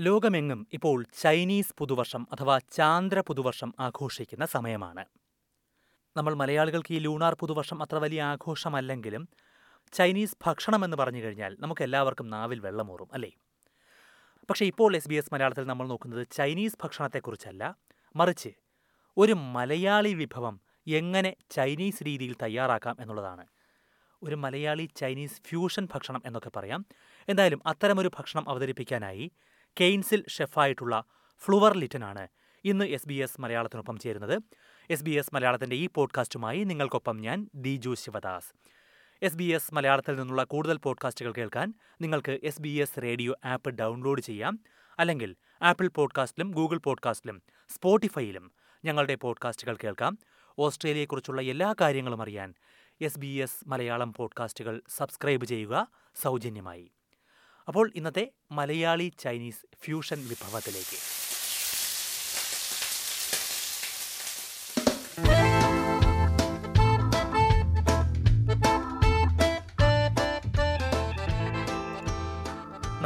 ലോകമെങ്ങും ഇപ്പോൾ ചൈനീസ് പുതുവർഷം അഥവാ ചാന്ദ്ര പുതുവർഷം ആഘോഷിക്കുന്ന സമയമാണ്. നമ്മൾ മലയാളികൾക്ക് ഈ ലൂണാർ പുതുവർഷം അത്ര വലിയ ആഘോഷമല്ലെങ്കിലും ചൈനീസ് ഭക്ഷണം എന്ന് പറഞ്ഞു കഴിഞ്ഞാൽ നമുക്ക് എല്ലാവർക്കും നാവിൽ വെള്ളമൂറും അല്ലേ? പക്ഷേ ഇപ്പോൾ എസ് ബി എസ് മലയാളത്തിൽ നമ്മൾ നോക്കുന്നത് ചൈനീസ് ഭക്ഷണത്തെക്കുറിച്ചല്ല. മറിച്ച് ഒരു മലയാളി വിഭവം എങ്ങനെ ചൈനീസ് രീതിയിൽ തയ്യാറാക്കാം എന്നുള്ളതാണ്. ഒരു മലയാളി ചൈനീസ് ഫ്യൂഷൻ ഭക്ഷണം എന്നൊക്കെ പറയാം. എന്തായാലും അത്തരമൊരു ഭക്ഷണം അവതരിപ്പിക്കാനായി കെയ്ൻസിൽ ഷെഫായിട്ടുള്ള ഫ്ലുവർ ലിറ്റനാണ് ഇന്ന് എസ് ബി എസ് മലയാളത്തിനൊപ്പം ചേരുന്നത്. എസ് ബി എസ് മലയാളത്തിന്റെ ഈ പോഡ്കാസ്റ്റുമായി നിങ്ങൾക്കൊപ്പം ഞാൻ Diju Sivadas. S B S മലയാളത്തിൽ നിന്നുള്ള കൂടുതൽ പോഡ്കാസ്റ്റുകൾ കേൾക്കാൻ നിങ്ങൾക്ക് S B S radio app download ചെയ്യാം. അല്ലെങ്കിൽ ആപ്പിൾ പോഡ്കാസ്റ്റിലും ഗൂഗിൾ പോഡ്കാസ്റ്റിലും സ്പോട്ടിഫൈയിലും ഞങ്ങളുടെ പോഡ്കാസ്റ്റുകൾ കേൾക്കാം. ഓസ്ട്രേലിയയെക്കുറിച്ചുള്ള എല്ലാ കാര്യങ്ങളും അറിയാൻ എസ് ബി എസ് മലയാളം പോഡ്കാസ്റ്റുകൾ സബ്സ്ക്രൈബ് ചെയ്യുക സൗജന്യമായി. അപ്പോൾ ഇന്നത്തെ മലയാളി ചൈനീസ് ഫ്യൂഷൻ വിഭവത്തിലേക്ക്.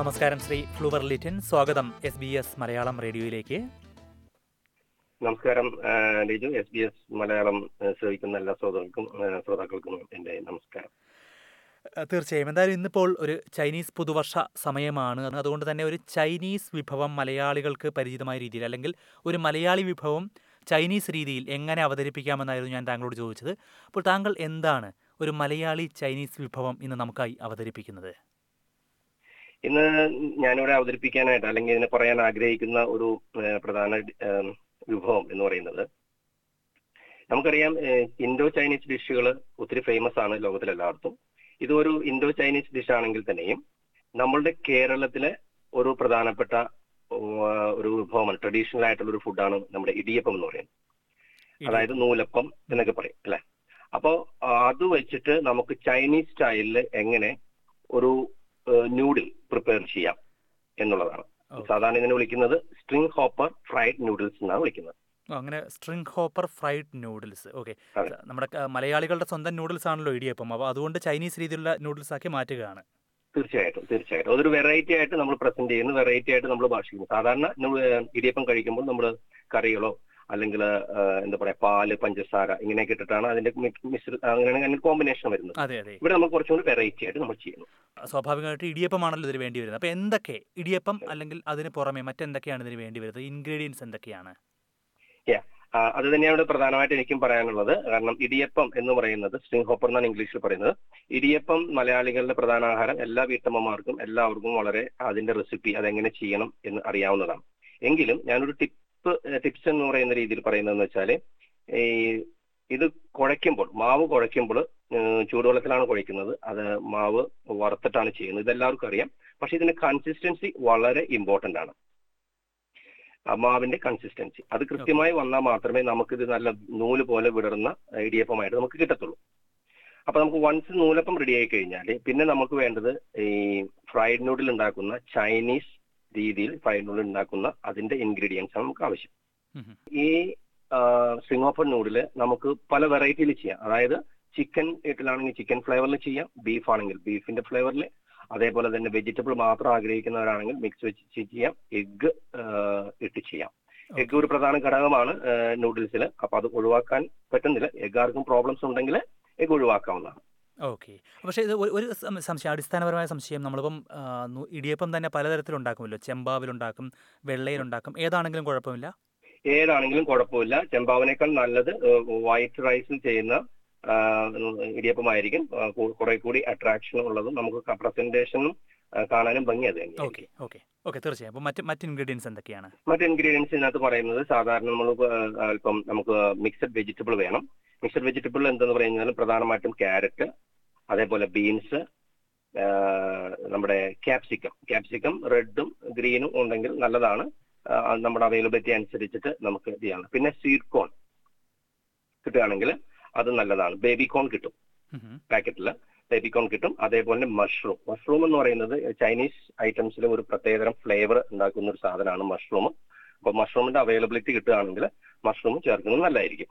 നമസ്കാരം ശ്രീ ഫ്ലൂവർ ലിറ്റൻ. സ്വാഗതം എസ് ബി എസ് മലയാളം റേഡിയോയിലേക്ക്. നമസ്കാരം Liju. S B S Malayalam ശ്രവിക്കുന്ന എല്ലാ ശ്രോതാക്കൾക്കും ശ്രോതാക്കൾക്കും എന്റെ നമസ്കാരം. തീർച്ചയായും. എന്തായാലും ഇന്നിപ്പോൾ ഒരു ചൈനീസ് പുതുവർഷ സമയമാണ്. അതുകൊണ്ട് തന്നെ ഒരു ചൈനീസ് വിഭവം മലയാളികൾക്ക് പരിചിതമായ രീതിയിൽ അല്ലെങ്കിൽ ഒരു മലയാളി വിഭവം ചൈനീസ് രീതിയിൽ എങ്ങനെ അവതരിപ്പിക്കാമെന്നായിരുന്നു ഞാൻ താങ്കളോട് ചോദിച്ചത്. അപ്പോൾ താങ്കൾ എന്താണ് ഒരു മലയാളി ചൈനീസ് വിഭവം ഇന്ന് നമുക്കായി അവതരിപ്പിക്കുന്നത്? ഇന്ന് ഞാനിവിടെ അവതരിപ്പിക്കാനായിട്ട് അല്ലെങ്കിൽ ഇതിനെ പറയാൻ ആഗ്രഹിക്കുന്ന ഒരു പ്രധാന വിഭവം എന്ന് പറയുന്നത് നമുക്കറിയാം ഇൻഡോ ചൈനീസ് ഡിഷുകൾ ഒത്തിരി ഫേമസ് ആണ് ലോകത്തിലെല്ലായിടത്തും. ഇതൊരു ഇൻഡോ ചൈനീസ് ഡിഷ് ആണെങ്കിൽ തന്നെയും നമ്മളുടെ കേരളത്തിലെ ഒരു പ്രധാനപ്പെട്ട ഒരു വിഭവമാണ് ട്രഡീഷണൽ ആയിട്ടുള്ള ഒരു ഫുഡാണ് നമ്മുടെ ഇടിയപ്പം എന്ന് പറയുന്നത്. അതായത് നൂലപ്പം എന്നൊക്കെ പറയും അല്ലെ? അപ്പോ അത് വെച്ചിട്ട് നമുക്ക് ചൈനീസ് സ്റ്റൈലിൽ എങ്ങനെ ഒരു ന്യൂഡിൽ പ്രിപ്പയർ ചെയ്യാം എന്നുള്ളതാണ്. സാധാരണ ഇതിനെ വിളിക്കുന്നത് സ്ട്രിംഗ് ഹോപ്പർ ഫ്രൈഡ് നൂഡിൽസ് എന്നാണ് വിളിക്കുന്നത്. അങ്ങനെ string hopper fried noodles. Okay. നമ്മുടെ മലയാളികളുടെ സ്വന്തം നൂഡിൽസ് ആണല്ലോ ഇടിയപ്പം. അപ്പോൾ അതുകൊണ്ട് ചൈനീസ് രീതിയിലുള്ള നൂഡിൽസ് ആക്കി മാറ്റുകയാണ്. തീർച്ചയായിട്ടും തീർച്ചയായിട്ടും. അതൊരു വെറൈറ്റി ആയിട്ട് നമ്മൾ പ്രസന്റ് ചെയ്യുന്നു. വെറൈറ്റി ആയിട്ട് നമ്മൾ ഭാഷിക്കുന്നു സാധാരണ നമ്മൾ ഇടിയപ്പം കഴിക്കുമ്പോൾ നമ്മൾ കറികളോ അല്ലെങ്കിൽ എന്താ പറയാ പാൽ പഞ്ചസാര ഇങ്ങനെയൊക്കെ ഇട്ടിട്ടാണ് അതിന്റെ മിശ്ര അങ്ങനെയാണ് അതിന്റെ കോമ്പിനേഷൻ വരുന്നത്. ഇവിടെ നമ്മൾ കുറച്ചും കൂടി വെറൈറ്റി ആയിട്ട് നമ്മൾ ചെയ്യുന്നു. സ്വാഭാവികമായിട്ട് ഇടിയപ്പമാണല്ലോ ഇതിന് വേണ്ടി വരുന്നത്. അപ്പൊ എന്തൊക്കെ? ഇടിയപ്പം അല്ലെങ്കിൽ അതിന് പുറമെ മറ്റെന്തൊക്കെയാണ് ഇതിന് വേണ്ടി വരുന്നത്? ഇൻഗ്രീഡിയൻസ് എന്തൊക്കെയാണ്? അത് തന്നെയാണ് പ്രധാനമായിട്ട് എനിക്കും പറയാനുള്ളത്. കാരണം ഇടിയപ്പം എന്ന് പറയുന്നത് സ്ട്രിംഗ് ഹോപ്പർ എന്നാണ് ഇംഗ്ലീഷിൽ പറയുന്നത്. ഇടിയപ്പം മലയാളികളുടെ പ്രധാന ആഹാരം എല്ലാ വീട്ടമ്മമാർക്കും എല്ലാവർക്കും വളരെ അതിന്റെ റെസിപ്പി അതെങ്ങനെ ചെയ്യണം എന്ന് അറിയാവുന്നതാണ്. എങ്കിലും ഞാനൊരു ടിപ്പ് ടിപ്സ് എന്ന് പറയുന്ന രീതിയിൽ പറയുന്നതെന്ന് വെച്ചാൽ ഈ ഇത് കുഴയ്ക്കുമ്പോൾ മാവ് കുഴയ്ക്കുമ്പോൾ ചൂടുവെള്ളത്തിലാണ് കുഴയ്ക്കുന്നത്. അത് മാവ് വറുത്തിട്ടാണ് ചെയ്യുന്നത്. ഇതെല്ലാവർക്കും അറിയാം. പക്ഷെ ഇതിന്റെ കൺസിസ്റ്റൻസി വളരെ ഇമ്പോർട്ടന്റ് ആണ്. മാവിന്റെ കൺസിസ്റ്റൻസി അത് കൃത്യമായി വന്നാൽ മാത്രമേ നമുക്ക് ഇത് നല്ല നൂൽ പോലെ വിടർന്ന ഇടിയപ്പമായിട്ട് നമുക്ക് കിട്ടത്തുള്ളൂ. അപ്പൊ നമുക്ക് വൺസ് നൂലപ്പം റെഡി ആയി കഴിഞ്ഞാൽ പിന്നെ നമുക്ക് വേണ്ടത് ഈ ഫ്രൈഡ് നൂഡിൽ ഉണ്ടാക്കുന്ന ചൈനീസ് രീതിയിൽ ഫ്രൈഡ് നൂഡിൽ ഉണ്ടാക്കുന്ന അതിന്റെ ഇൻഗ്രീഡിയൻസ് ആണ് നമുക്ക് ആവശ്യം. ഈ സ്ട്രിംഗ് ഓഫൺ നൂഡിൽ നമുക്ക് പല വെറൈറ്റിയിൽ ചെയ്യാം. അതായത് ചിക്കൻ ഇട്ടിലാണെങ്കിൽ ചിക്കൻ ഫ്ലേവറിൽ ചെയ്യാം ബീഫ് ആണെങ്കിൽ ബീഫിന്റെ ഫ്ലേവറിൽ അതേപോലെ തന്നെ വെജിറ്റബിൾ മാത്രം ആഗ്രഹിക്കുന്നവരാണെങ്കിൽ മിക്സ് വെച്ച് ചെയ്യാം. എഗ്ഗ് ഇട്ട് ചെയ്യാം. എഗ്ഗ് ഒരു പ്രധാന ഘടകമാണ് നൂഡിൽസിൽ അപ്പൊ അത് ഒഴിവാക്കാൻ പറ്റുന്നില്ല. എഗ്ഗ് ആർക്കും പ്രോബ്ലംസ് ഉണ്ടെങ്കിൽ എഗ്ഗ് ഒഴിവാക്കാവുന്നതാണ്. ഓക്കെ പക്ഷേ ഇത് ഒരു- സംശയം അടിസ്ഥാനപരമായ സംശയം നമ്മളിപ്പം ഇടിയപ്പം തന്നെ പലതരത്തിലുണ്ടാക്കുമല്ലോ ചെമ്പാവിലുണ്ടാക്കും വെള്ളയിലുണ്ടാക്കും. ഏതാണെങ്കിലും കുഴപ്പമില്ല? ഏതാണെങ്കിലും കുഴപ്പമില്ല. ചെമ്പാവിനേക്കാൾ നല്ലത് വൈറ്റ് റൈസിൽ ചെയ്യുന്ന ഇടിയപ്പമായിരിക്കും. കുറെ കൂടി അട്രാക്ഷനും ഉള്ളതും നമുക്ക് പ്രസന്റേഷനും കാണാനും ഭംഗി അത് തന്നെയായിരിക്കും ഓക്കെ ഓക്കെ. ഓക്കെ തീർച്ചയായും. അപ്പോൾ മറ്റ് മറ്റ് ഇൻഗ്രീഡിയൻസ് എന്തൊക്കെയാണ്? മറ്റ് ഇൻഗ്രീഡിയൻസ് ഇതിനകത്ത് പറയുന്നത് സാധാരണ നമ്മൾ അല്പം നമുക്ക് മിക്സഡ് വെജിറ്റബിൾ വേണം. മിക്സഡ് വെജിറ്റബിൾ എന്തെന്ന് പറയുന്നത് പ്രധാനമായിട്ടും ക്യാരറ്റ് അതേപോലെ ബീൻസ് നമ്മുടെ ക്യാപ്സിക്കം ക്യാപ്സിക്കം റെഡും ഗ്രീനും ഉണ്ടെങ്കിൽ നല്ലതാണ്. നമ്മുടെ അവൈലബിലിറ്റി അനുസരിച്ചിട്ട് നമുക്ക് ഇത് ചെയ്യണം പിന്നെ സ്വീറ്റ് കോൺ കിട്ടുകയാണെങ്കിൽ അത് നല്ലതാണ്. ബേബി കോൺ കിട്ടും. പാക്കറ്റിൽ ബേബിക്കോൺ കിട്ടും. അതേപോലെ മഷ്റൂം. മഷ്റൂം എന്ന് പറയുന്നത് ചൈനീസ് ഐറ്റംസിലും ഒരു പ്രത്യേകതരം ഫ്ലേവർ ഉണ്ടാക്കുന്ന ഒരു സാധനമാണ് മഷ്റൂം. അപ്പൊ മഷ്റൂമിന്റെ അവൈലബിലിറ്റി കിട്ടുകയാണെങ്കിൽ മഷ്റൂം ചേർക്കുന്നത് നല്ലതായിരിക്കും.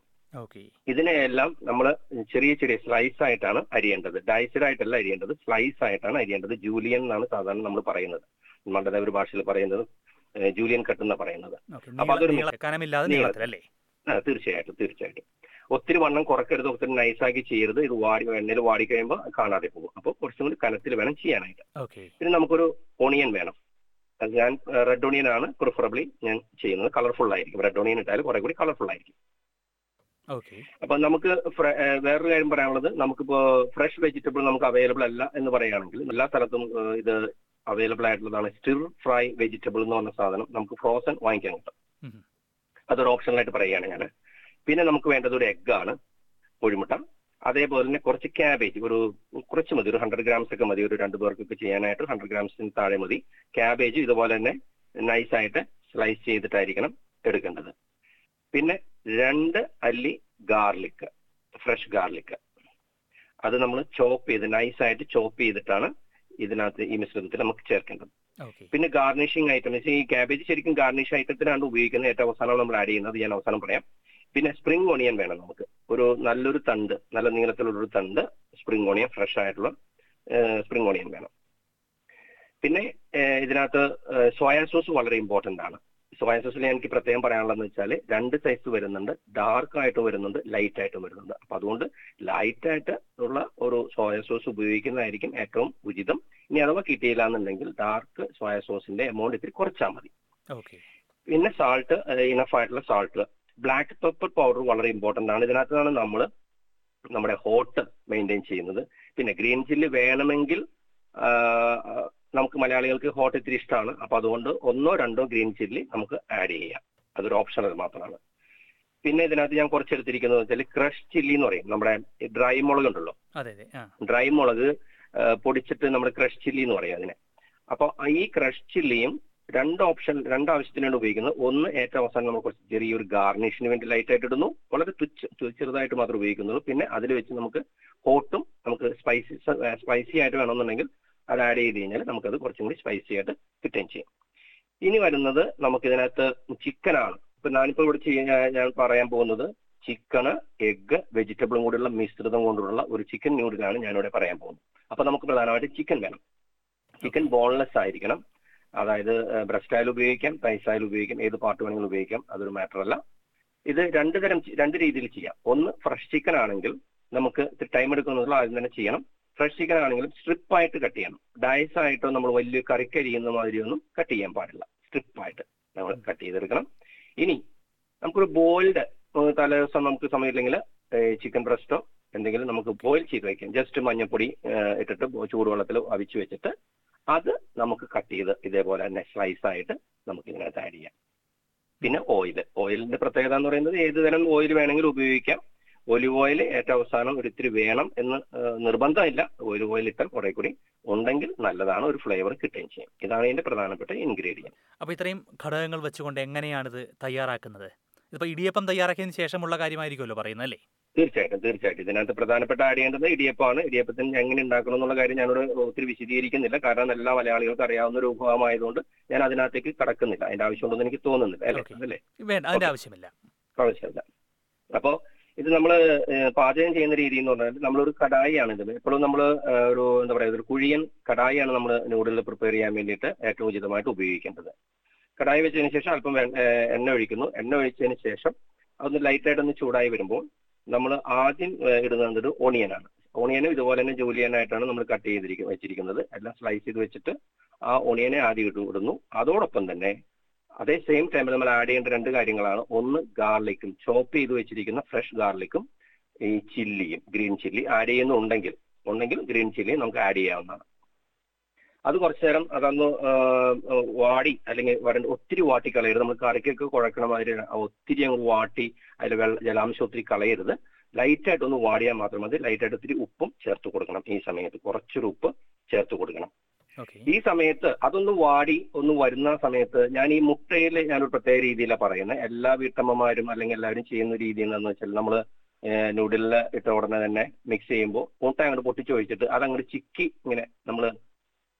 ഇതിനെയെല്ലാം നമ്മൾ ചെറിയ ചെറിയ സ്ലൈസ് ആയിട്ടാണ് അരിയേണ്ടത്. ഡൈസ്ഡ് ആയിട്ടല്ല അരിയേണ്ടത്. സ്ലൈസ് ആയിട്ടാണ് അരിയേണ്ടത്. ജൂലിയൻ എന്നാണ് സാധാരണ നമ്മൾ പറയുന്നത്. നമ്മളുടെ ഒരു ഭാഷയിൽ പറയുന്നത് ജൂലിയൻ കട്ട് എന്നാണ് പറയുന്നത്. അപ്പൊ അതൊരു തീർച്ചയായിട്ടും തീർച്ചയായിട്ടും. ഒത്തിരി വണ്ണം കുറക്കരുത് ഒത്തിരി നൈസാക്കി ചെയ്യരുത്. ഇത് വാടി എണ്ണയിൽ വാടി കഴിയുമ്പോൾ കാണാതെ പോകും. അപ്പോൾ കുറച്ചും കൂടി കനത്തിൽ വേണം ചെയ്യാനായിട്ട്. പിന്നെ നമുക്കൊരു ഓണിയൻ വേണം. ഞാൻ റെഡ് ഓണിയൻ ആണ് പ്രിഫറബിളി ഞാൻ ചെയ്യുന്നത്. കളർഫുൾ ആയിരിക്കും. റെഡ് ഓണിയൻ ഇട്ടാൽ കുറെ കൂടി കളർഫുൾ ആയിരിക്കും. ഓക്കെ അപ്പൊ നമുക്ക് വേറൊരു കാര്യം പറയാനുള്ളത്. നമുക്കിപ്പോ ഫ്രഷ് വെജിറ്റബിൾ നമുക്ക് അവൈലബിൾ അല്ല എന്ന് പറയുകയാണെങ്കിൽ എല്ലാ സ്ഥലത്തും ഇത് അവൈലബിൾ ആയിട്ടുള്ളതാണ് സ്റ്റിർ ഫ്രൈ വെജിറ്റബിൾ എന്ന് പറഞ്ഞ സാധനം നമുക്ക് ഫ്രോസൺ വാങ്ങിക്കാൻ കിട്ടും. അതൊരു ഓപ്ഷനായിട്ട് പറയുകയാണ് ഞാൻ പിന്നെ നമുക്ക് വേണ്ടത് ഒരു എഗ്ഗാണ് ആണ് കോഴിമുട്ട. അതേപോലെ തന്നെ കുറച്ച് ക്യാബേജ് ഒരു കുറച്ച് മതി ഒരു ഹൺഡ്രഡ് ഗ്രാംസ് ഒക്കെ മതി ഒരു രണ്ട് പേർക്കൊക്കെ ചെയ്യാനായിട്ട് ഹൺഡ്രഡ് ഗ്രാംസിന് താഴെ മതി. ക്യാബേജ് ഇതുപോലെ തന്നെ നൈസ് ആയിട്ട് സ്ലൈസ് ചെയ്തിട്ടായിരിക്കണം എടുക്കേണ്ടത്. പിന്നെ രണ്ട് അല്ലി ഗാർലിക് ഫ്രഷ് ഗാർലിക് അത് നമ്മൾ ചോപ്പ് ചെയ്ത് നൈസ് ആയിട്ട് ചോപ്പ് ചെയ്തിട്ടാണ് ഇതിനകത്ത് ഈ മിശ്രിതത്തിൽ നമുക്ക് ചേർക്കേണ്ടത്. പിന്നെ ഗാർണിഷിംഗ് ഐറ്റംസ് ഈ ക്യാബേജ് ശരിക്കും ഗാർണിഷ് ഐറ്റത്തിനാണ് ഉപയോഗിക്കുന്നത്. ഏറ്റവും അവസാനം നമ്മൾ ആഡ് ചെയ്യുന്നത്. ഞാൻ അവസാനം പറയാം. പിന്നെ സ്പ്രിംഗ് ഓണിയൻ വേണം നമുക്ക്. ഒരു നല്ലൊരു തണ്ട് നല്ല നീളത്തിലുള്ളൊരു തണ്ട് സ്പ്രിംഗ് ഓണിയൻ ഫ്രഷ് ആയിട്ടുള്ള സ്പ്രിംഗ് ഓണിയൻ വേണം. പിന്നെ ഇതിനകത്ത് സോയാ സോസ് വളരെ ഇമ്പോർട്ടന്റ് ആണ്. സോയാ സോസിൽ എനിക്ക് പ്രത്യേകം പറയാനുള്ളതെന്ന് വെച്ചാൽ രണ്ട് സൈസ് വരുന്നുണ്ട്. ഡാർക്ക് ആയിട്ട് വരുന്നുണ്ട് ലൈറ്റ് ആയിട്ടും വരുന്നുണ്ട്. അപ്പൊ അതുകൊണ്ട് ലൈറ്റ് ആയിട്ട് ഉള്ള ഒരു സോയ സോസ് ഉപയോഗിക്കുന്നതായിരിക്കും ഏറ്റവും ഉചിതം. ഇനി അഥവാ കിട്ടിയില്ല എന്നുണ്ടെങ്കിൽ ഡാർക്ക് സോയ സോസിന്റെ എമൗണ്ട് ഇത്തിരി കുറച്ചാൽ മതി. ഓക്കെ പിന്നെ സാൾട്ട് ഇനഫ് ആയിട്ടുള്ള സാൾട്ട് ബ്ലാക്ക് പെപ്പർ പൗഡർ വളരെ ഇമ്പോർട്ടന്റ് ആണ്. ഇതിനകത്താണ് നമ്മൾ നമ്മുടെ ഹോട്ട് മെയിന്റെയിൻ ചെയ്യുന്നത്. പിന്നെ ഗ്രീൻ ചില്ലി വേണമെങ്കിൽ നമുക്ക് മലയാളികൾക്ക് ഹോട്ട് ഇത്തിരി ഇഷ്ടമാണ് അപ്പൊ അതുകൊണ്ട് ഒന്നോ രണ്ടോ ഗ്രീൻ ചില്ലി നമുക്ക് ആഡ് ചെയ്യാം. അതൊരു ഓപ്ഷണൽ മാത്രമാണ്. പിന്നെ ഇതിനകത്ത് ഞാൻ കുറച്ച് എടുത്തിരിക്കുന്നത് വെച്ചാൽ ക്രഷ് ചില്ലി എന്ന് പറയും. നമ്മുടെ ഡ്രൈ മുളക് ഉണ്ടല്ലോ. ഡ്രൈ മുളക് പൊടിച്ചിട്ട് നമ്മുടെ ക്രഷ് ചില്ലി എന്ന് പറയും അതിനെ. അപ്പൊ ഈ ക്രഷ് ചില്ലിയും രണ്ട് ഓപ്ഷൻ രണ്ട് ആവശ്യത്തിനാണ് ഉപയോഗിക്കുന്നത്. ഒന്ന് ഏറ്റവും അവസാനം നമ്മൾ കുറച്ച് ചെറിയൊരു ഗാർണിഷിന് വേണ്ടി ലൈറ്റ് ആയിട്ട് ഇടുന്നു. വളരെ തുച്ഛ ചെറുതായിട്ട് മാത്രമേ ഉപയോഗിക്കുന്നുള്ളൂ. പിന്നെ അതിൽ വെച്ച് നമുക്ക് ഹോട്ടും നമുക്ക് സ്പൈസി സ്പൈസി ആയിട്ട് വേണമെന്നുണ്ടെങ്കിൽ അത് ആഡ് ചെയ്ത് കഴിഞ്ഞാൽ നമുക്കത് കുറച്ചും കൂടി സ്പൈസി ആയിട്ട് കിട്ടുകയും ചെയ്യും. ഇനി വരുന്നത് നമുക്ക് ഇതിനകത്ത് ചിക്കനാണ് ഇപ്പൊ ഞാനിപ്പോ ഇവിടെ ഞാൻ പറയാൻ പോകുന്നത് ചിക്കന് എഗ്ഗ് വെജിറ്റബിളും കൂടിയുള്ള മിശ്രിതം കൊണ്ടുള്ള ഒരു ചിക്കൻ ന്യൂഡിലാണ് ഞാനിവിടെ പറയാൻ പോകുന്നത്. അപ്പൊ നമുക്ക് പ്രധാനമായിട്ട് ചിക്കൻ വേണം. ചിക്കൻ ബോൺലെസ് ആയിരിക്കണം. അതായത് ബ്രസ്റ്റ് ആയാലും ഉപയോഗിക്കാം തൈസ് ആയാലും ഉപയോഗിക്കാം ഏത് പാർട്ട് വേണമെങ്കിലും ഉപയോഗിക്കാം അതൊരു മാറ്റർ അല്ല. ഇത് രണ്ട് തരം രണ്ട് രീതിയിൽ ചെയ്യാം. ഒന്ന് ഫ്രഷ് ചിക്കൻ ആണെങ്കിൽ നമുക്ക് ടൈം എടുക്കുന്നതിൽ ആദ്യം തന്നെ ചെയ്യണം. ഫ്രഷ് ചിക്കൻ ആണെങ്കിലും സ്ട്രിപ്പ് ആയിട്ട് കട്ട് ചെയ്യണം. ഡയസ് ആയിട്ടോ നമ്മൾ വലിയ കറിക്കരിയുന്ന മാതിരിയൊന്നും കട്ട് ചെയ്യാൻ പാടില്ല. സ്ട്രിപ്പ് ആയിട്ട് നമ്മൾ കട്ട് ചെയ്തെടുക്കണം. ഇനി നമുക്കൊരു ബോയിൽഡ് തലേ ദിവസം നമുക്ക് സമയമില്ലെങ്കിൽ ചിക്കൻ ബ്രസ്റ്റോ എന്തെങ്കിലും നമുക്ക് ബോയിൽ ചെയ്ത് വെക്കാം. ജസ്റ്റ് മഞ്ഞപ്പൊടി ഇട്ടിട്ട് ചൂടുവെള്ളത്തിൽ അവിച്ച് വെച്ചിട്ട് അത് നമുക്ക് കട്ട് ചെയ്ത് ഇതേപോലെ തന്നെ സ്ലൈസ് ആയിട്ട് നമുക്ക് ഇതിനകത്ത് ആഡ് ചെയ്യാം. പിന്നെ ഓയിൽ ഓയിലിന്റെ പ്രത്യേകത എന്ന് പറയുന്നത് ഏത് തരം ഓയിൽ വേണമെങ്കിലും ഉപയോഗിക്കാം. ഒലിവ് ഓയിൽ ഏറ്റവും അവസാനം ഒരിത്തിരി വേണം എന്ന് നിർബന്ധമില്ല. ഒലിവ് ഓയിൽ ഇട്ടാൽ കുറെ കൂടി ഉണ്ടെങ്കിൽ നല്ലതാണ് ഒരു ഫ്ലേവർ കിട്ടുകയും ചെയ്യും. ഇതാണ് ഇതിന്റെ പ്രധാനപ്പെട്ട ഇൻഗ്രീഡിയന്റ് അപ്പോൾ ഇത്രയും ഘടകങ്ങൾ വെച്ചുകൊണ്ട് എങ്ങനെയാണിത് തയ്യാറാക്കുന്നത്? ഇതിപ്പോൾ ഇടിയപ്പം തയ്യാറാക്കിയതിന് ശേഷമുള്ള കാര്യമായിരിക്കുമല്ലോ പറയുന്നത് അല്ലേ? തീർച്ചയായിട്ടും തീർച്ചയായിട്ടും. ഇതിനകത്ത് പ്രധാനപ്പെട്ട ആഡ് ചെയ്യേണ്ടത് ഇടിയപ്പമാണ്. ഇടിയപ്പത്തിന് എങ്ങനെ ഉണ്ടാക്കണം എന്നുള്ള കാര്യം ഞാനിവിടെ ഒത്തിരി വിശദീകരിക്കുന്നില്ല. കാരണം എല്ലാ മലയാളികൾക്ക് അറിയാവുന്ന ഒരു വിഭവമായതുകൊണ്ട് ഞാൻ അതിനകത്തേക്ക് കടക്കുന്നില്ല. അതിന്റെ ആവശ്യമുണ്ടെന്ന് എനിക്ക് തോന്നുന്നില്ല. അല്ലേ. ആവശ്യമില്ല. ആവശ്യമില്ല. അപ്പോ ഇത് നമ്മൾ പാചകം ചെയ്യുന്ന രീതി എന്ന് പറഞ്ഞാൽ നമ്മളൊരു കടായിയാണ് ഇത്. എപ്പോഴും നമ്മൾ ഒരു എന്താ പറയുക ഒരു കുഴിയൻ കടായിയാണ് നമ്മൾ നൂഡിൽ പ്രിപ്പയർ ചെയ്യാൻ വേണ്ടിയിട്ട് ഏറ്റവും ഉചിതമായിട്ട് ഉപയോഗിക്കേണ്ടത്. കടായി വെച്ചതിന് ശേഷം അല്പം എണ്ണ ഒഴിക്കുന്നു. എണ്ണ ഒഴിച്ചതിന് ശേഷം അതൊന്ന് ലൈറ്റായിട്ടൊന്ന് ചൂടായി വരുമ്പോൾ നമ്മൾ ആദ്യം ഇടുന്നത് ഓണിയനാണ്. ഓണിയനും ഇതുപോലെ തന്നെ ജൂലിയനായിട്ടാണ് നമ്മൾ കട്ട് ചെയ്തിരിക്കുന്നത് വെച്ചിരിക്കുന്നത്. എല്ലാം സ്ലൈസ് ചെയ്ത് വെച്ചിട്ട് ആ ഓണിയനെ ആദ്യം ഇട്ട് ഇടുന്നു. അതോടൊപ്പം തന്നെ അതേ സെയിം ടൈമിൽ നമ്മൾ ആഡ് ചെയ്യേണ്ട രണ്ട് കാര്യങ്ങളാണ്. ഒന്ന് ഗാർലിക്കും ചോപ്പ് ചെയ്ത് വെച്ചിരിക്കുന്ന ഫ്രഷ് ഗാർലിക്കും ഈ ചില്ലിയും ഗ്രീൻ ചില്ലി ആഡ് ചെയ്യുന്നുണ്ടെങ്കിൽ ഉണ്ടെങ്കിൽ ഗ്രീൻ ചില്ലി നമുക്ക് ആഡ് ചെയ്യാവുന്നതാണ്. അത് കുറച്ചു നേരം അതൊന്ന് വാടി അല്ലെങ്കിൽ വരണ്ട് ഒത്തിരി വാട്ടി കളയരുത്. നമ്മൾ കറിക്കൊക്കെ കുഴക്കണ മാതിരി ഒത്തിരി അങ്ങ് വാട്ടി അതിൽ വെള്ള ജലാംശം ഒത്തിരി കളയരുത്. ലൈറ്റായിട്ട് ഒന്ന് വാടിയാൽ മാത്രം മതി. ലൈറ്റായിട്ട് ഒത്തിരി ഉപ്പും ചേർത്ത് കൊടുക്കണം ഈ സമയത്ത്. കുറച്ചൊരു ഉപ്പ് ചേർത്ത് കൊടുക്കണം. ഈ സമയത്ത് അതൊന്ന് വാടി ഒന്ന് വരുന്ന സമയത്ത് ഞാൻ ഈ മുട്ടയിൽ ഞാനൊരു പ്രത്യേക രീതിയിലാണ് പറയുന്നത് എല്ലാ വീട്ടമ്മമാരും അല്ലെങ്കിൽ എല്ലാവരും ചെയ്യുന്ന രീതി എന്താണെന്ന് വെച്ചാൽ നമ്മൾ നൂഡിലിൽ ഇട്ട ഉടനെ തന്നെ മിക്സ് ചെയ്യുമ്പോൾ മുട്ട അങ്ങോട്ട് പൊട്ടിച്ച് ഒഴിച്ചിട്ട് അതങ്ങോട്ട് ചിക്കി ഇങ്ങനെ നമ്മൾ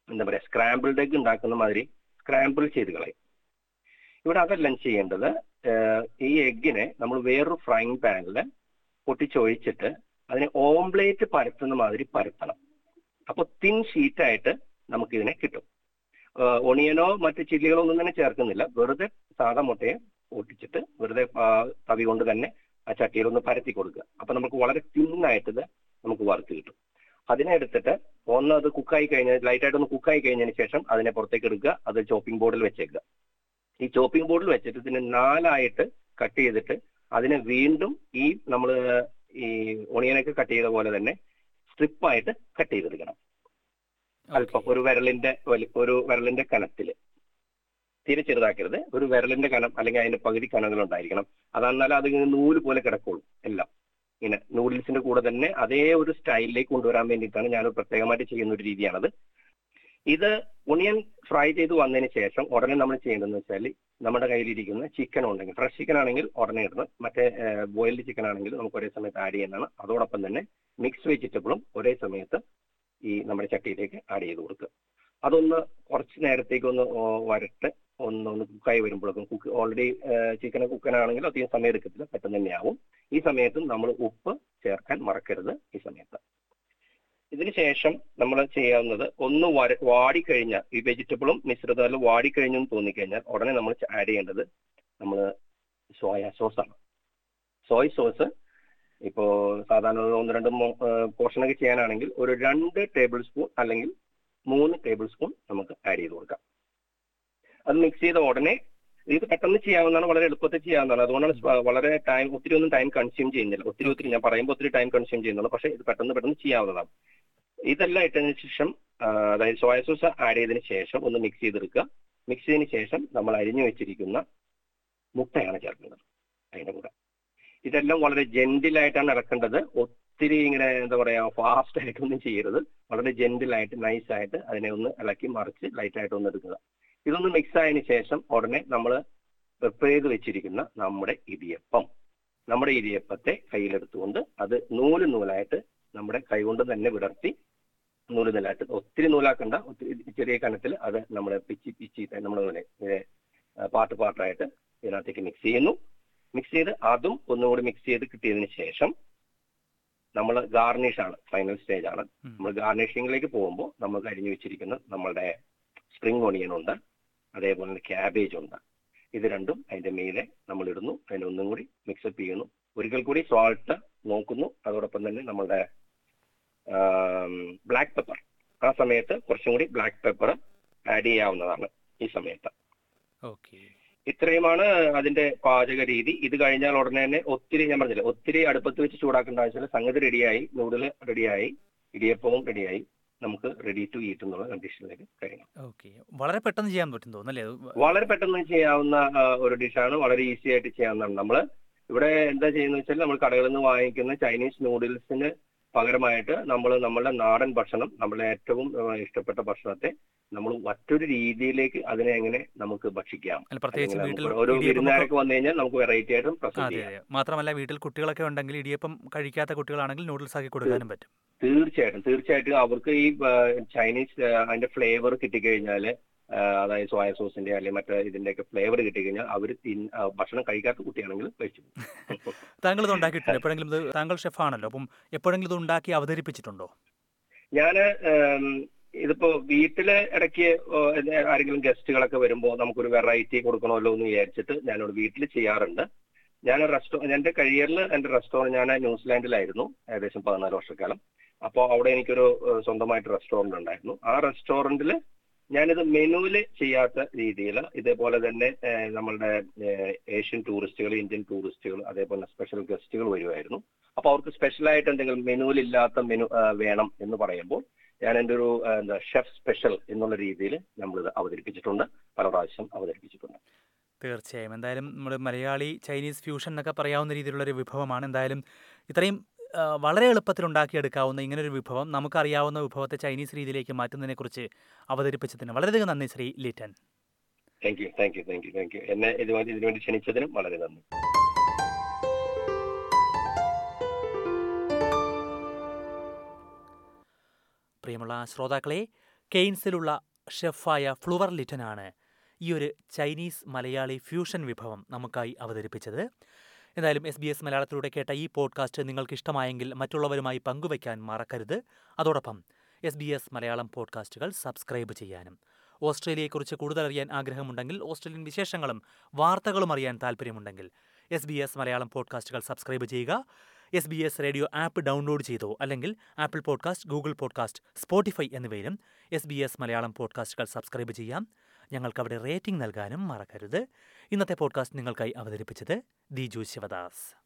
എന്താ പറയുക സ്ക്രാമ്പിൾഡ് എഗ് ഉണ്ടാക്കുന്ന മാതിരി സ്ക്രാമ്പിൾ ചെയ്ത് കളയും. ഇവിടെ അതെല്ലാം ചെയ്യേണ്ടത് ഈ എഗ്ഗിനെ നമ്മൾ വേറൊരു ഫ്രൈങ് പാനിൽ പൊട്ടിച്ചൊഴിച്ചിട്ട് അതിനെ ഓംപ്ലേറ്റ് പരത്തുന്ന മാതിരി പരത്തണം. അപ്പോൾ തിൻ ഷീറ്റായിട്ട് നമുക്ക് ഇതിനെ കിട്ടും. ഒണിയനോ മറ്റ് ചില്ലികളോ ഒന്നും തന്നെ ചേർക്കുന്നില്ല. വെറുതെ സാധാ മുട്ടയെ ഒട്ടിച്ചിട്ട് വെറുതെ തവി കൊണ്ട് തന്നെ ആ ചട്ടിയിൽ ഒന്ന് പരത്തി കൊടുക്കുക. അപ്പൊ നമുക്ക് വളരെ തിന്നായിട്ട് ഇത് നമുക്ക് വറുത്ത് കിട്ടും. അതിനെ എടുത്തിട്ട് ഒന്ന് അത് കുക്കായി കഴിഞ്ഞ ലൈറ്റായിട്ട് ഒന്ന് കുക്കായി കഴിഞ്ഞതിന് ശേഷം അതിനെ പുറത്തേക്ക് എടുക്കുക അത് ചോപ്പിംഗ് ബോർഡിൽ വെച്ചേക്കുക. ഈ ചോപ്പിംഗ് ബോർഡിൽ വെച്ചിട്ട് ഇതിനെ നാലായിട്ട് കട്ട് ചെയ്തിട്ട് അതിനെ വീണ്ടും ഈ നമ്മൾ ഈ ഒണിയനൊക്കെ കട്ട് ചെയ്ത പോലെ തന്നെ സ്ട്രിപ്പായിട്ട് കട്ട് ചെയ്തെടുക്കണം. അല്പം ഒരു വിരലിന്റെ ഒരു വിരലിന്റെ കനത്തിൽ തീരെ ചെറുതാക്കരുത്. ഒരു വിരലിന്റെ കനം അല്ലെങ്കിൽ അതിന്റെ പകുതി കനങ്ങൾ ഉണ്ടായിരിക്കണം അതെന്നാൽ അത് നൂൽ പോലെ കിടക്കുള്ളൂ എല്ലാം. ഇങ്ങനെ നൂഡിൽസിന്റെ കൂടെ തന്നെ അതേ ഒരു സ്റ്റൈലിലേക്ക് കൊണ്ടുവരാൻ വേണ്ടിയിട്ടാണ് ഞാൻ പ്രത്യേകമായിട്ട് ചെയ്യുന്ന ഒരു രീതിയാണത്. ഇത് ഒണിയൻ ഫ്രൈ ചെയ്ത് വന്നതിന് ശേഷം ഉടനെ നമ്മൾ ചെയ്യേണ്ടതെന്ന് വെച്ചാൽ നമ്മുടെ കയ്യിലിരിക്കുന്ന ചിക്കൻ ഉണ്ടെങ്കിൽ ഫ്രഷ് ചിക്കൻ ആണെങ്കിൽ ഉടനെ ഇടണം. മറ്റേ ബോയിൽഡ് ചിക്കൻ ആണെങ്കിൽ നമുക്ക് ഒരേ സമയത്ത് ആഡ് ചെയ്യുന്നതാണ്. അതോടൊപ്പം തന്നെ മിക്സ് വെജിറ്റബിളും ഒരേ സമയത്ത് ഈ നമ്മുടെ ചട്ടിയിലേക്ക് ആഡ് ചെയ്ത് കൊടുക്കുക. അതൊന്ന് കുറച്ച് നേരത്തേക്ക് ഒന്ന് വരട്ട്. ഒന്ന് ഒന്ന് കുക്കായി വരുമ്പോഴേക്കും കുക്ക് ഓൾറെഡി ചിക്കൻ കുക്കനാണെങ്കിൽ അധികം സമയം എടുക്കത്തില്ല. പെട്ടെന്ന് തന്നെ ആവും. ഈ സമയത്തും നമ്മൾ ഉപ്പ് ചേർക്കാൻ മറക്കരുത് ഈ സമയത്ത്. ഇതിനുശേഷം നമ്മൾ ചെയ്യാവുന്നത് ഒന്ന് വര വാടിക്കഴിഞ്ഞ ഈ വെജിറ്റബിളും മിശ്രിതം വാടിക്കഴിഞ്ഞെന്ന് തോന്നിക്കഴിഞ്ഞാൽ ഉടനെ നമ്മൾ ആഡ് ചെയ്യേണ്ടത് നമ്മൾ സോയ സോസാണ്. സോയ സോസ് ഇപ്പോൾ സാധാരണ ഒന്ന് രണ്ട് പോർഷനൊക്കെ ചെയ്യാനാണെങ്കിൽ ഒരു രണ്ട് ടേബിൾ സ്പൂൺ അല്ലെങ്കിൽ മൂന്ന് ടേബിൾ സ്പൂൺ നമുക്ക് ആഡ് ചെയ്ത് കൊടുക്കാം. അത് മിക്സ് ചെയ്ത ഉടനെ ഇത് പെട്ടെന്ന് ചെയ്യാവുന്നതാണ് വളരെ എളുപ്പത്തിൽ ചെയ്യാവുന്നതാണ്. അതുകൊണ്ടാണ് വളരെ ടൈം ഒത്തിരി ഒന്നും ടൈം കൺസ്യൂം ചെയ്യുന്നില്ല. ഒത്തിരി ഒത്തിരി ഞാൻ പറയുമ്പോൾ ഒത്തിരി ടൈം കൺസ്യൂം ചെയ്യുന്നുള്ളൂ. പക്ഷേ ഇത് പെട്ടെന്ന് പെട്ടെന്ന് ചെയ്യാവുന്നതാണ്. ഇതെല്ലാം ഇട്ടതിന് ശേഷം അതായത് സോയ സോസ് ആഡ് ചെയ്തതിന് ശേഷം ഒന്ന് മിക്സ് ചെയ്തെടുക്കുക. മിക്സ് ചെയ്തതിന് ശേഷം നമ്മൾ അരിഞ്ഞു വെച്ചിരിക്കുന്ന മുട്ടയാണ് ചേർക്കുന്നത് അതിന്റെ കൂടെ. ഇതെല്ലാം വളരെ ജെന്റിലായിട്ടാണ് ഇറക്കേണ്ടത്. ഒത്തിരി ഇങ്ങനെ എന്താ പറയാ ഫാസ്റ്റ് ആയിട്ടൊന്നും ചെയ്യരുത്. വളരെ ജെന്റിലായിട്ട് നൈസായിട്ട് അതിനെ ഒന്ന് ഇളക്കി മറിച്ച് ലൈറ്റ് ആയിട്ട് ഒന്ന് എടുക്കുക. ഇതൊന്ന് മിക്സ് ആയതിനു ശേഷം ഉടനെ നമ്മൾ പ്രിപ്പയർ ചെയ്ത് വെച്ചിരിക്കുന്ന നമ്മുടെ ഇടിയപ്പം. നമ്മുടെ ഇടിയപ്പത്തെ കയ്യിലെടുത്തുകൊണ്ട് അത് നൂൽ നൂലായിട്ട് നമ്മുടെ കൈകൊണ്ട് തന്നെ വിടർത്തി നൂൽ നൂലായിട്ട് ഒത്തിരി നൂലാക്കണ്ട. ഒത്തിരി ചെറിയ കനത്തിൽ അത് നമ്മൾ പിച്ചി പിച്ചി നമ്മൾ പാട്ട് പാട്ടായിട്ട് ഇതിനകത്തേക്ക് മിക്സ് ചെയ്യുന്നു. മിക്സ് ചെയ്ത് അതും ഒന്നുകൂടി മിക്സ് ചെയ്ത് കിട്ടിയതിന് ശേഷം നമ്മൾ ഗാർണിഷ് ആണ് ഫൈനൽ സ്റ്റേജ് ആണ്. നമ്മൾ ഗാർണിഷിങ്ങിലേക്ക് പോകുമ്പോൾ നമ്മൾ കരിഞ്ഞു വെച്ചിരിക്കുന്ന നമ്മളുടെ സ്പ്രിംഗ് ഓണിയൻ ഉണ്ട്. അതേപോലെ തന്നെ ക്യാബേജ് ഉണ്ട്. ഇത് രണ്ടും അതിന്റെ മീതെ നമ്മൾ ഇടുന്നു അതിനെ ഒന്നും കൂടി മിക്സപ്പ് ചെയ്യുന്നു. ഒരിക്കൽ കൂടി സോൾട്ട് നോക്കുന്നു. അതോടൊപ്പം തന്നെ നമ്മളുടെ ബ്ലാക്ക് പെപ്പർ ആ സമയത്ത് കുറച്ചും കൂടി ബ്ലാക്ക് പെപ്പർ ആഡ് ചെയ്യാവുന്നതാണ് ഈ സമയത്ത്. ഓക്കെ ഇത്രയുമാണ് അതിന്റെ പാചക രീതി. ഇത് കഴിഞ്ഞാൽ ഉടനെ തന്നെ ഒത്തിരി ഞാൻ പറഞ്ഞില്ല ഒത്തിരി അടുപ്പത്ത് വെച്ച് ചൂടാക്കേണ്ട ആവശ്യമില്ല. സംഗതി റെഡിയായി നൂഡിൽ റെഡിയായി ഇടിയപ്പവും റെഡിയായി നമുക്ക് റെഡി ടു ഈറ്റ് എന്നുള്ള കണ്ടീഷനിലേക്ക് കഴിയണം. ഓക്കെ വളരെ പെട്ടെന്ന് ചെയ്യാൻ പറ്റും തോന്നല്ലേ വളരെ പെട്ടെന്ന് ചെയ്യാവുന്ന ഒരു ഡിഷാണ് വളരെ ഈസി ആയിട്ട് ചെയ്യാവുന്നതാണ്. നമ്മൾ ഇവിടെ എന്താ ചെയ്യുന്നത് വെച്ചാൽ നമ്മൾ കടകളിൽ നിന്ന് വാങ്ങിക്കുന്ന ചൈനീസ് നൂഡിൽസിന് പകരമായിട്ട് നമ്മൾ നമ്മളുടെ നാടൻ ഭക്ഷണം നമ്മളെ ഏറ്റവും ഇഷ്ടപ്പെട്ട ഭക്ഷണത്തെ നമ്മൾ മറ്റൊരു രീതിയിലേക്ക് അതിനെ എങ്ങനെ നമുക്ക് ഭക്ഷിക്കാം. ഒരു വിരുന്നുകാരൊക്കെ വന്നു കഴിഞ്ഞാൽ നമുക്ക് വെറൈറ്റി ആയിട്ടും മാത്രമല്ല വീട്ടിൽ കുട്ടികളൊക്കെ ഉണ്ടെങ്കിൽ ഇടിയപ്പം കഴിക്കാത്ത കുട്ടികളാണെങ്കിൽ നൂഡിൽസ് ആക്കി കൊടുക്കാനും പറ്റും. തീർച്ചയായിട്ടും തീർച്ചയായിട്ടും. അവർക്ക് ഈ ചൈനീസ് അതിന്റെ ഫ്ലേവർ കിട്ടിക്കഴിഞ്ഞാൽ അതായത് സോയ സോസിന്റെ അല്ലെങ്കിൽ മറ്റേ ഇതിന്റെ ഒക്കെ ഫ്ലേവർ കിട്ടിക്കഴിഞ്ഞാൽ അവർ ഭക്ഷണം കഴിക്കാത്ത കുട്ടിയാണെങ്കിൽ കഴിച്ചു താങ്കൾ ഇത് ഉണ്ടാക്കിയിട്ടുണ്ട് എപ്പോഴെങ്കിലും താങ്കൾ ഷെഫാണല്ലോ അപ്പം എപ്പോഴെങ്കിലും ഇത് ഉണ്ടാക്കി അവതരിപ്പിച്ചിട്ടുണ്ടോ? ഞാൻ ഇതിപ്പോ വീട്ടിൽ ഇടയ്ക്ക് ആരെങ്കിലും ഗസ്റ്റുകളൊക്കെ വരുമ്പോൾ നമുക്കൊരു വെറൈറ്റി കൊടുക്കണമല്ലോ എന്ന് വിചാരിച്ചിട്ട് ഞാനിവിടെ വീട്ടിൽ ചെയ്യാറുണ്ട്. ഞാൻ റെസ്റ്റോ എന്റെ കരിയറിൽ എന്റെ റെസ്റ്റോറന്റ് ഞാൻ ന്യൂസിലാൻഡിലായിരുന്നു ഏകദേശം പതിനാല് വർഷക്കാലം. അപ്പോൾ അവിടെ എനിക്കൊരു സ്വന്തമായിട്ട് റെസ്റ്റോറന്റ് ഉണ്ടായിരുന്നു. ആ റെസ്റ്റോറന്റിൽ ഞാനിത് മെനുവിൽ ചെയ്യാത്ത രീതിയിൽ ഇതേപോലെ തന്നെ നമ്മളുടെ ഏഷ്യൻ ടൂറിസ്റ്റുകൾ ഇന്ത്യൻ ടൂറിസ്റ്റുകൾ അതേപോലെ സ്പെഷ്യൽ ഗസ്റ്റുകൾ വരുമായിരുന്നു അപ്പൊ അവർക്ക് സ്പെഷ്യൽ ആയിട്ട് എന്തെങ്കിലും മെനുവിൽ ഇല്ലാത്ത മെനു വേണം എന്ന് പറയുമ്പോൾ ഞാൻ എന്റെ ഒരു എന്താ ഷെഫ് സ്പെഷ്യൽ എന്നുള്ള രീതിയിൽ നമ്മളിത് അവതരിപ്പിച്ചിട്ടുണ്ട്. പല പ്രാവശ്യം അവതരിപ്പിച്ചിട്ടുണ്ട്. തീർച്ചയായും. എന്തായാലും നമ്മുടെ മലയാളി ചൈനീസ് ഫ്യൂഷൻ എന്നൊക്കെ പറയാവുന്ന രീതിയിലുള്ള ഒരു വിഭവമാണ്. എന്തായാലും ഇത്രയും വളരെ എളുപ്പത്തിൽ ഉണ്ടാക്കിയെടുക്കാവുന്ന ഇങ്ങനൊരു വിഭവം നമുക്കറിയാവുന്ന വിഭവത്തെ ചൈനീസ് രീതിയിലേക്ക് മാറ്റുന്നതിനെക്കുറിച്ച് അവതരിപ്പിച്ചതിന് വളരെയധികം നന്ദി Shri Liton. Thank you thank you thank you thank you എന്നെ ഇതുമായി ഇതിനുവേണ്ടി ക്ഷണിച്ചതിനും വളരെ നന്ദി. പ്രിയമുള്ള ശ്രോതാക്കളെ കെയ്ൻസിലുള്ള ഷെഫായ ഫ്ലുവർ ലിറ്റനാണ് ഈ ഒരു ചൈനീസ് മലയാളി ഫ്യൂഷൻ വിഭവം നമുക്കായി അവതരിപ്പിച്ചത്. എന്തായാലും എസ് ബി എസ് മലയാളത്തിലൂടെ കേട്ട ഈ പോഡ്കാസ്റ്റ് നിങ്ങൾക്ക് ഇഷ്ടമായെങ്കിൽ മറ്റുള്ളവരുമായി പങ്കുവയ്ക്കാൻ മറക്കരുത്. അതോടൊപ്പം എസ് ബി എസ് മലയാളം പോഡ്കാസ്റ്റുകൾ സബ്സ്ക്രൈബ് ചെയ്യാനും. ഓസ്ട്രേലിയയെക്കുറിച്ച് കൂടുതൽ അറിയാൻ ആഗ്രഹമുണ്ടെങ്കിൽ ഓസ്ട്രേലിയൻ വിശേഷങ്ങളും വാർത്തകളും അറിയാൻ താല്പര്യമുണ്ടെങ്കിൽ എസ് ബി എസ് മലയാളം പോഡ്കാസ്റ്റുകൾ സബ്സ്ക്രൈബ് ചെയ്യുക. S B S radio app download ചെയ്തോ അല്ലെങ്കിൽ Apple podcast Google podcast Spotify എന്നിവയിലും എസ് ബി എസ് മലയാളം പോഡ്കാസ്റ്റുകൾ സബ്സ്ക്രൈബ് ചെയ്യാം. ഞങ്ങൾക്കവിടെ റേറ്റിംഗ് നൽകാനും മറക്കരുത്. ഇന്നത്തെ പോഡ്കാസ്റ്റ് നിങ്ങൾക്കായി അവതരിപ്പിച്ചത് ദിജു ശിവദാസ്.